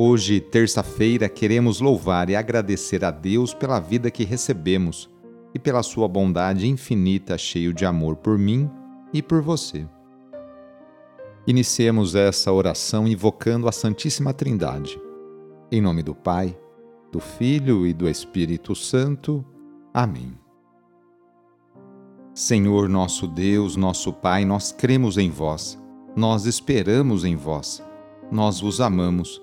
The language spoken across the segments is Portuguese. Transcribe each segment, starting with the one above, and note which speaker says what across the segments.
Speaker 1: Hoje, terça-feira, queremos louvar e agradecer a Deus pela vida que recebemos e pela sua bondade infinita, cheio de amor por mim e por você. Iniciemos essa oração invocando a Santíssima Trindade. Em nome do Pai, do Filho e do Espírito Santo. Amém. Senhor nosso Deus, nosso Pai, nós cremos em vós, nós esperamos em vós, nós vos amamos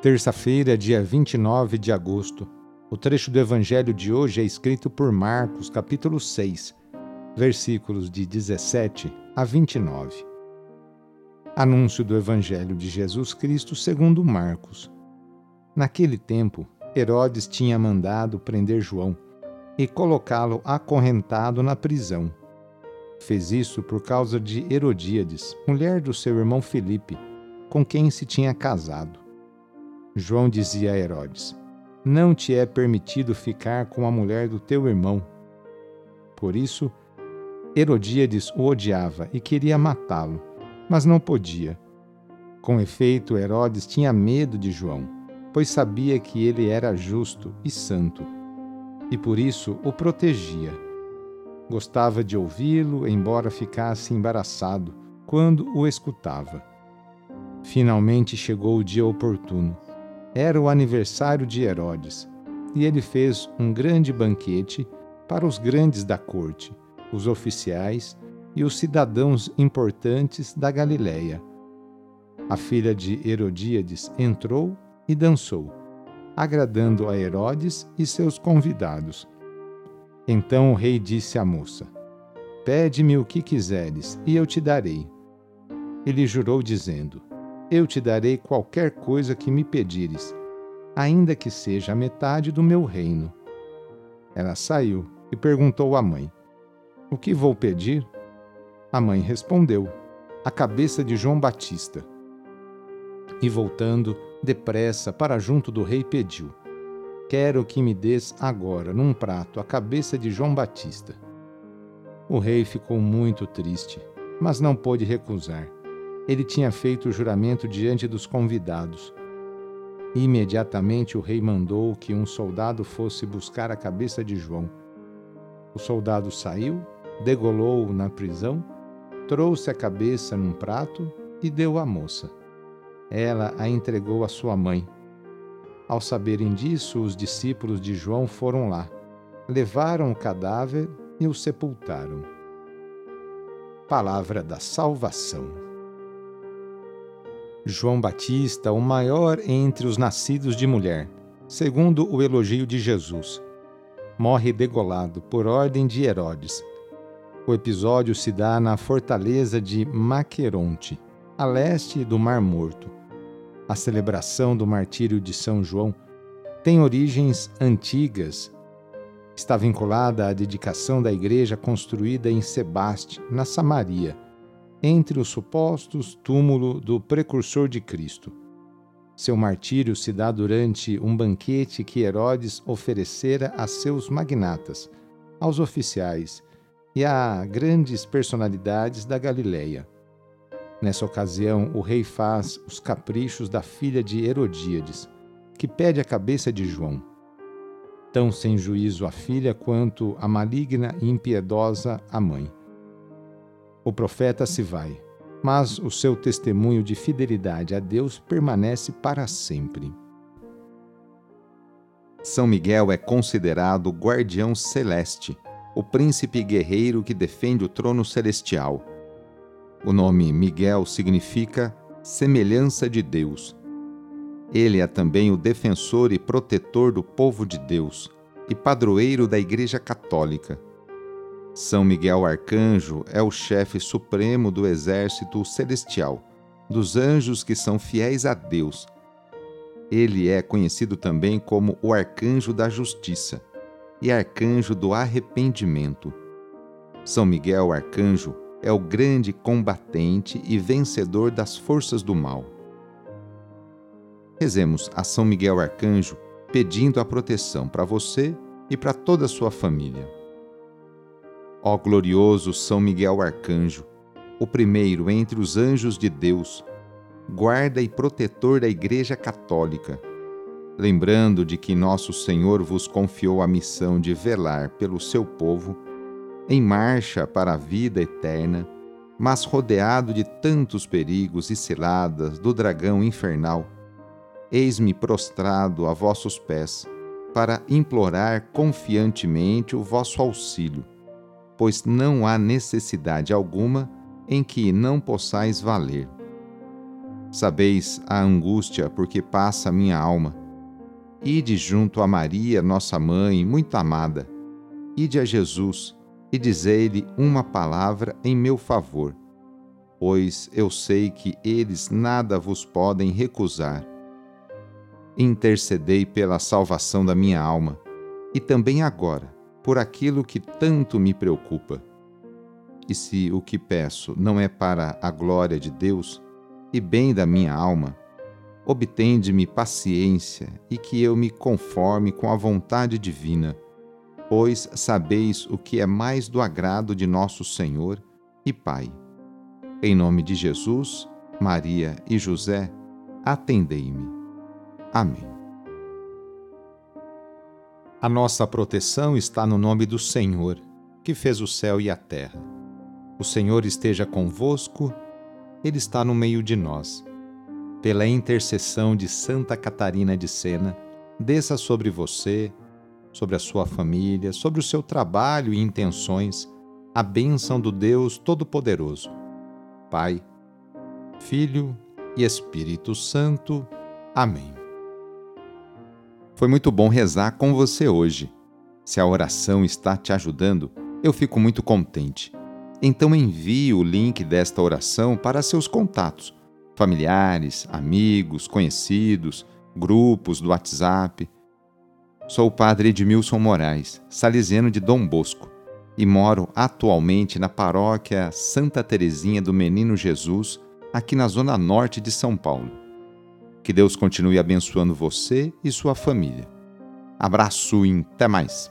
Speaker 1: Terça-feira, dia 29 de agosto. O trecho do evangelho de hoje é escrito por Marcos, capítulo 6, versículos de 17 a 29. Anúncio do evangelho de Jesus Cristo segundo Marcos. Naquele tempo, Herodes tinha mandado prender João e colocá-lo acorrentado na prisão. Fez isso por causa de Herodíades, mulher do seu irmão Filipe, com quem se tinha casado. João dizia a Herodes: Não te é permitido ficar com a mulher do teu irmão. Por isso, Herodíades o odiava e queria matá-lo, mas não podia. Com efeito, Herodes tinha medo de João, pois sabia que ele era justo e santo, e por isso o protegia. Gostava de ouvi-lo, embora ficasse embaraçado quando o escutava. Finalmente chegou o dia oportuno era o aniversário de Herodes, e ele fez um grande banquete para os grandes da corte, os oficiais e os cidadãos importantes da Galiléia. A filha de Herodíades entrou e dançou, agradando a Herodes e seus convidados. Então o rei disse à moça: Pede-me o que quiseres, e eu te darei. Ele jurou, dizendo: eu te darei qualquer coisa que me pedires, ainda que seja a metade do meu reino. Ela saiu e perguntou à mãe: O que vou pedir? A mãe respondeu: A cabeça de João Batista. E voltando depressa para junto do rei, pediu: Quero que me des agora, num prato, a cabeça de João Batista. O rei ficou muito triste, mas não pôde recusar ele tinha feito o juramento diante dos convidados. Imediatamente o rei mandou que um soldado fosse buscar a cabeça de João. O soldado saiu, degolou-o na prisão, trouxe a cabeça num prato e deu à moça. Ela a entregou à sua mãe. Ao saberem disso, os discípulos de João foram lá, levaram o cadáver e o sepultaram. Palavra da Salvação. João Batista, o maior entre os nascidos de mulher, segundo o elogio de Jesus. Morre degolado por ordem de Herodes. O episódio se dá na fortaleza de Maqueronte, a leste do Mar Morto. A celebração do martírio de São João tem origens antigas. Está vinculada à dedicação da igreja construída em Sebaste, na Samaria entre os supostos túmulo do precursor de Cristo. Seu martírio se dá durante um banquete que Herodes oferecera a seus magnatas, aos oficiais e a grandes personalidades da Galileia. Nessa ocasião, o rei faz os caprichos da filha de Herodíades, que pede a cabeça de João. Tão sem juízo a filha quanto a maligna e impiedosa a mãe. O profeta se vai, mas o seu testemunho de fidelidade a Deus permanece para sempre. São Miguel é considerado guardião celeste, o príncipe guerreiro que defende o trono celestial. O nome Miguel significa semelhança de Deus. Ele é também o defensor e protetor do povo de Deus e padroeiro da Igreja Católica. São Miguel Arcanjo é o chefe supremo do exército celestial, dos anjos que são fiéis a Deus. Ele é conhecido também como o arcanjo da justiça e arcanjo do arrependimento. São Miguel Arcanjo é o grande combatente e vencedor das forças do mal. Rezemos a São Miguel Arcanjo pedindo a proteção para você e para toda a sua família. Ó glorioso São Miguel Arcanjo, o primeiro entre os anjos de Deus, guarda e protetor da Igreja Católica, lembrando de que nosso Senhor vos confiou a missão de velar pelo seu povo, em marcha para a vida eterna, mas rodeado de tantos perigos e ciladas do dragão infernal, eis-me prostrado a vossos pés, para implorar confiantemente o vosso auxílio, pois não há necessidade alguma em que não possais valer. Sabeis a angústia por que passa minha alma. Ide junto a Maria, nossa mãe, muito amada. Ide a Jesus e dizei-lhe uma palavra em meu favor, pois eu sei que eles nada vos podem recusar. Intercedei pela salvação da minha alma e também agora por aquilo que tanto me preocupa. E se o que peço não é para a glória de Deus, e bem da minha alma, obtende-me paciência e que eu me conforme com a vontade divina, pois sabeis o que é mais do agrado de nosso Senhor e Pai. Em nome de Jesus, Maria e José, atendei-me. Amém. A nossa proteção está no nome do Senhor, que fez o céu e a terra. O Senhor esteja convosco ele está no meio de nós. Pela intercessão de Santa Catarina de Sena, desça sobre você, sobre a sua família, sobre o seu trabalho e intenções, a bênção do Deus Todo-Poderoso. Pai, Filho e Espírito Santo. Amém. Foi muito bom rezar com você hoje. Se a oração está te ajudando, eu fico muito contente então envie o link desta oração para seus contatos, familiares, amigos, conhecidos, grupos do WhatsApp. Sou o padre Edmilson Moraes, salesiano de Dom Bosco, e moro atualmente na paróquia Santa Teresinha do Menino Jesus, aqui na zona norte de São Paulo. Que Deus continue abençoando você e sua família. Abraço e até mais!